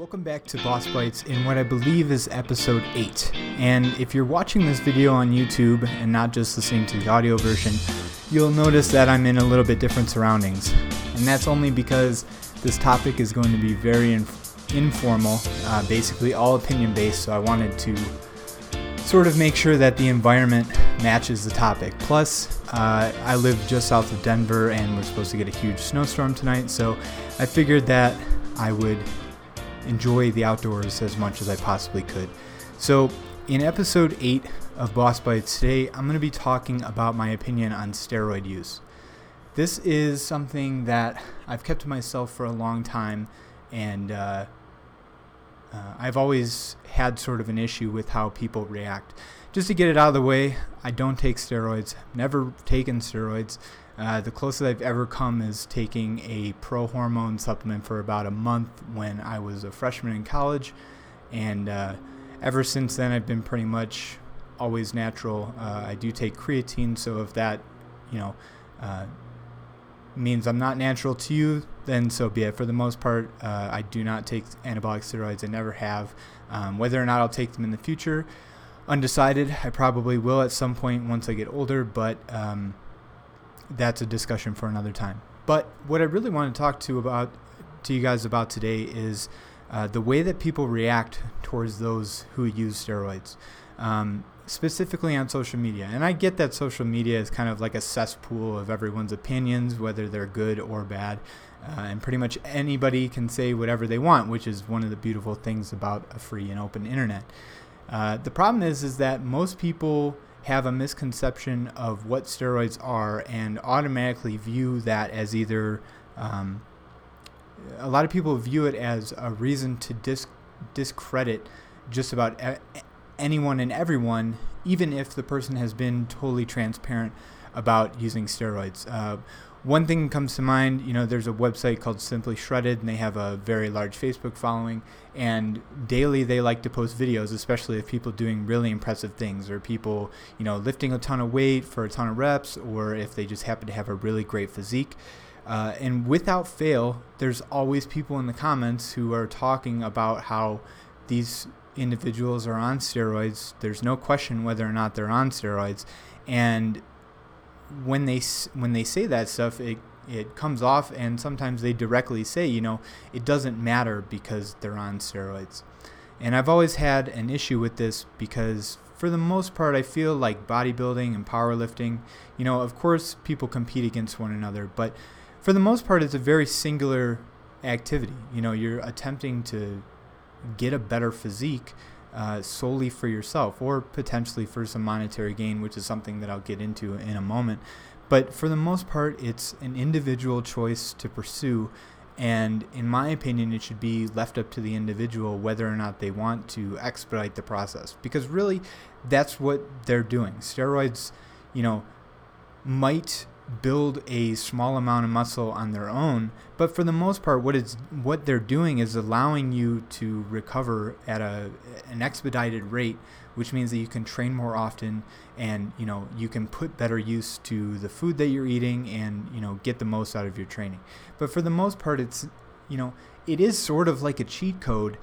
Welcome back to Boss Bytes in what I believe is episode 8. And if you're watching this video on YouTube and not just listening to the audio version, you'll notice that I'm in a little bit different surroundings. And that's only because this topic is going to be very inf- informal, uh, basically all opinion based, so I wanted to sort of make sure that the environment matches the topic. Plus, uh, I live just south of Denver and we're supposed to get a huge snowstorm tonight, so I figured that I would enjoy the outdoors as much as I possibly could. So, in episode 8 of Boss Bytes today, I'm going to be talking about my opinion on steroid use. This is something that I've kept to myself for a long time, and uh, uh, I've always had sort of an issue with how people react. Just to get it out of the way, I don't take steroids, never taken steroids. Uh, the closest I've ever come is taking a pro hormone supplement for about a month when I was a freshman in college. And uh, ever since then, I've been pretty much always natural. Uh, I do take creatine, so if that, you know, uh, means I'm not natural to you, then so be it. For the most part, uh, I do not take anabolic steroids. I never have. Um, whether or not I'll take them in the future, undecided. I probably will at some point once I get older, but um, that's a discussion for another time. But what I really want to talk to about to you guys about today is uh, the way that people react towards those who use steroids. Um, specifically on social media. And I get that social media is kind of like a cesspool of everyone's opinions, whether they're good or bad. Uh, and pretty much anybody can say whatever they want, which is one of the beautiful things about a free and open internet. Uh, the problem is, is that most people have a misconception of what steroids are and automatically view that as either um, a lot of people view it as a reason to dis- discredit just about anyone and everyone, even if the person has been totally transparent about using steroids. Uh, one thing comes to mind, you know, there's a website called Simply Shredded, and they have a very large Facebook following. And daily, they like to post videos, especially of people doing really impressive things, or people, you know, lifting a ton of weight for a ton of reps, or if they just happen to have a really great physique. Uh, and without fail, there's always people in the comments who are talking about how these individuals are on steroids. There's no question whether or not they're on steroids, and when they when they say that stuff, it it comes off, and sometimes they directly say, you know, it doesn't matter because they're on steroids. And I've always had an issue with this because, for the most part, I feel like bodybuilding and powerlifting, you know, of course, people compete against one another, but for the most part, it's a very singular activity. You know, you're attempting to get a better physique uh, solely for yourself or potentially for some monetary gain, which is something that I'll get into in a moment. But for the most part, it's an individual choice to pursue. And in my opinion, it should be left up to the individual whether or not they want to expedite the process. Because really, that's what they're doing. Steroids, you know, might build a small amount of muscle on their own but for the most part what it's what they're doing is allowing you to recover at a an expedited rate which means that you can train more often and you know you can put better use to the food that you're eating and you know get the most out of your training. But for the most part it's you know it is sort of like a cheat code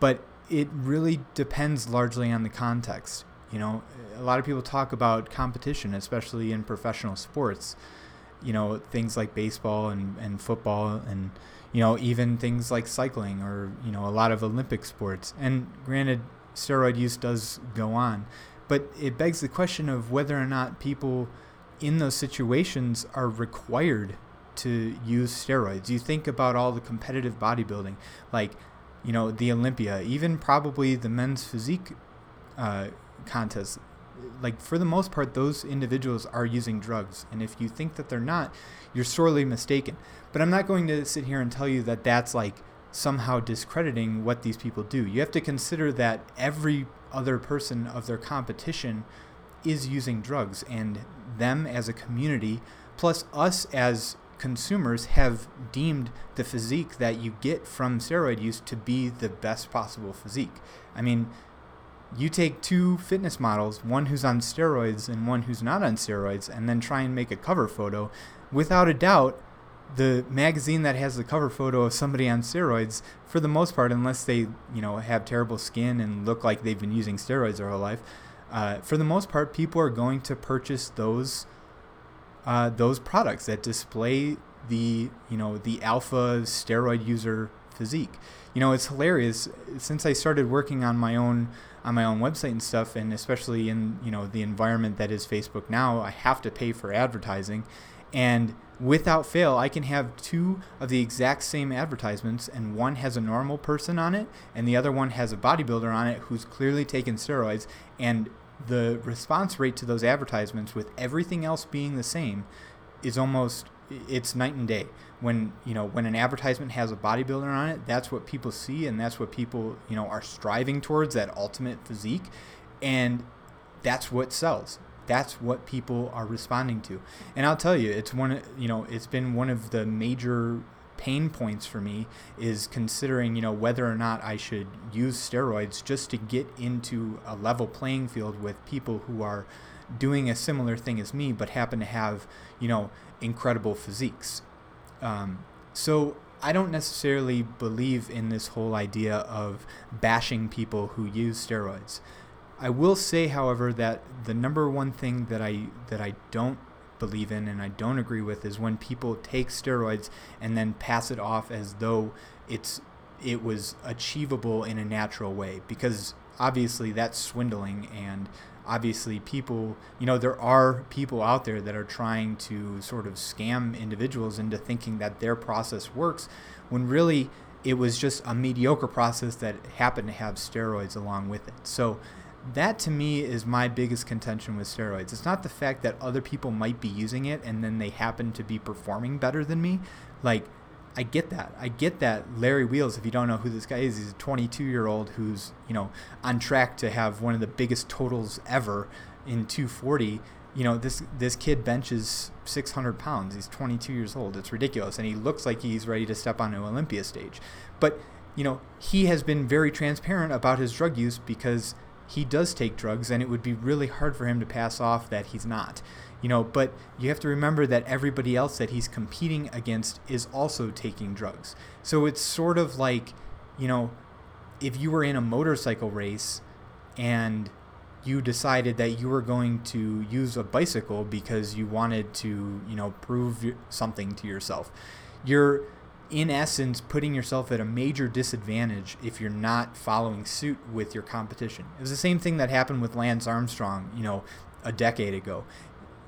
but it really depends largely on the context you know, a lot of people talk about competition, especially in professional sports. You know, things like baseball and, and football and, you know, even things like cycling or, you know, a lot of Olympic sports. And granted, steroid use does go on. But it begs the question of whether or not people in those situations are required to use steroids. You think about all the competitive bodybuilding, like, you know, the Olympia, even probably the men's physique uh, contests like for the most part those individuals are using drugs. And if you think that they're not you're sorely mistaken. But i'm not going to sit here and tell you that that's like somehow discrediting what these people do. You have to consider that every other person of their competition is using drugs. And them as a community plus us as consumers have deemed the physique that you get from steroid use to be the best possible physique. I mean you take two fitness models, one who's on steroids and one who's not on steroids, and then try and make a cover photo, without a doubt, the magazine that has the cover photo of somebody on steroids, for the most part, unless they you know have terrible skin and look like they've been using steroids their whole life, uh, for the most part, people are going to purchase those uh, those products that display the you know the alpha steroid user physique. You know, it's hilarious. Since I started working on my own on my own website and stuff, and especially in you know the environment that is Facebook now, I have to pay for advertising, and without fail, I can have two of the exact same advertisements, and one has a normal person on it, and the other one has a bodybuilder on it who's clearly taken steroids, and the response rate to those advertisements, with everything else being the same, is almost it's night and day. When you know when an advertisement has a bodybuilder on it, that's what people see, and that's what people you know are striving towards that ultimate physique, and that's what sells that's what people are responding to. And I'll tell you, it's one you know, it's been one of the major pain points for me is considering, you know, whether or not I should use steroids just to get into a level playing field with people who are doing a similar thing as me but happen to have, you know, incredible physiques. Um, so I don't necessarily believe in this whole idea of bashing people who use steroids. I will say, however, that the number one thing that I that I don't believe in and I don't agree with is when people take steroids and then pass it off as though it's it was achievable in a natural way. Because obviously that's swindling and obviously people you know there are people out there that are trying to sort of scam individuals into thinking that their process works when really it was just a mediocre process that happened to have steroids along with it. So that to me is my biggest contention with steroids. It's not the fact that other people might be using it and then they happen to be performing better than me. Like, I get that. I get that Larry Wheels, if you don't know who this guy is, he's a 22 year old who's, you know, on track to have one of the biggest totals ever in 240. You know, this this kid benches 600 pounds. He's 22 years old. It's ridiculous. And he looks like he's ready to step on an Olympia stage. But, you know, he has been very transparent about his drug use because – he does take drugs and it would be really hard for him to pass off that he's not you know but you have to remember that everybody else that he's competing against is also taking drugs. So it's sort of like you know if you were in a motorcycle race and you decided that you were going to use a bicycle because you wanted to you know prove something to yourself you're in essence putting yourself at a major disadvantage if you're not following suit with your competition. It was the same thing that happened with Lance Armstrong, you know, a decade ago.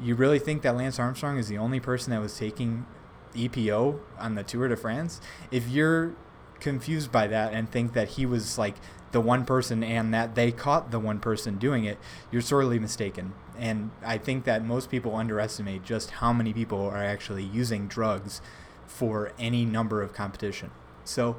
You really think that Lance Armstrong is the only person that was taking EPO on the Tour de France? If you're confused by that and think that he was like the one person and that they caught the one person doing it, you're sorely mistaken. And I think that most people underestimate just how many people are actually using drugs for any number of competition. So,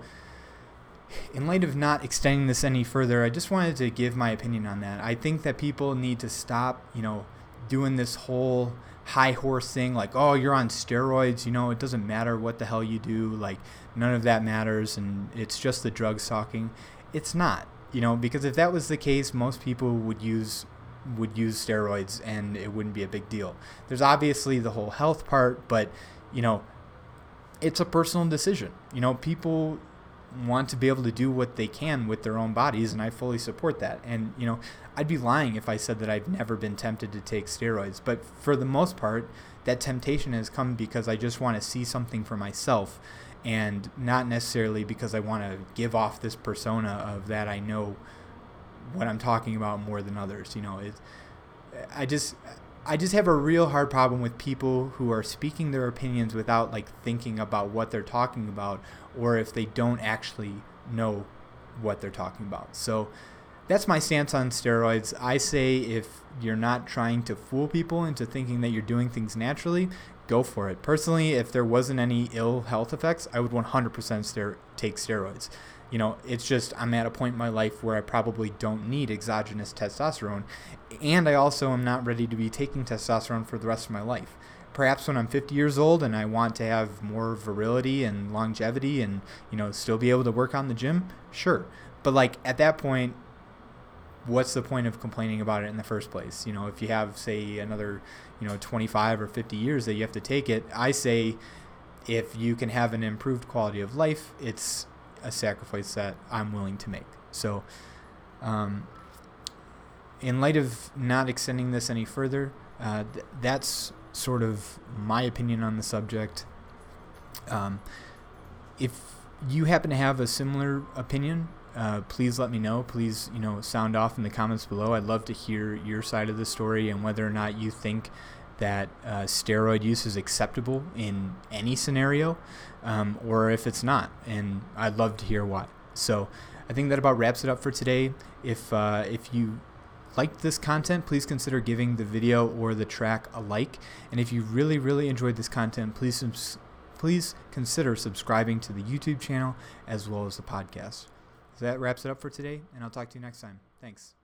in light of not extending this any further, I just wanted to give my opinion on that. I think that people need to stop, you know, doing this whole high horse thing like, oh, you're on steroids, you know, it doesn't matter what the hell you do, like, none of that matters, and it's just the drugs talking. It's not, you know, because if that was the case, most people would use would use steroids and it wouldn't be a big deal. There's obviously the whole health part, but you know, it's a personal decision. You know, people want to be able to do what they can with their own bodies, and I fully support that. And, you know, I'd be lying if I said that I've never been tempted to take steroids. But for the most part, that temptation has come because I just want to see something for myself and not necessarily because I want to give off this persona of that I know what I'm talking about more than others. You know, it, I just I just have a real hard problem with people who are speaking their opinions without like thinking about what they're talking about or if they don't actually know what they're talking about. So that's my stance on steroids. I say if you're not trying to fool people into thinking that you're doing things naturally, go for it. Personally, if there wasn't any ill health effects, I would 100% ster- take steroids you know, it's just I'm at a point in my life where I probably don't need exogenous testosterone. And I also am not ready to be taking testosterone for the rest of my life. Perhaps when I'm 50 years old and I want to have more virility and longevity and, you know, still be able to work on the gym, sure. But like at that point, what's the point of complaining about it in the first place? You know, if you have, say, another, you know, 25 or 50 years that you have to take it, I say if you can have an improved quality of life, it's a sacrifice that I'm willing to make. So, um, in light of not extending this any further, uh, th- that's sort of my opinion on the subject. Um, if you happen to have a similar opinion, uh, please let me know. Please, you know, sound off in the comments below. I'd love to hear your side of the story and whether or not you think that uh, steroid use is acceptable in any scenario, um, or if it's not. And I'd love to hear why. So I think that about wraps it up for today. If uh, if you liked this content, please consider giving the video or the track a like. And if you really, really enjoyed this content, please please consider subscribing to the YouTube channel as well as the podcast. So that wraps it up for today, and I'll talk to you next time. Thanks.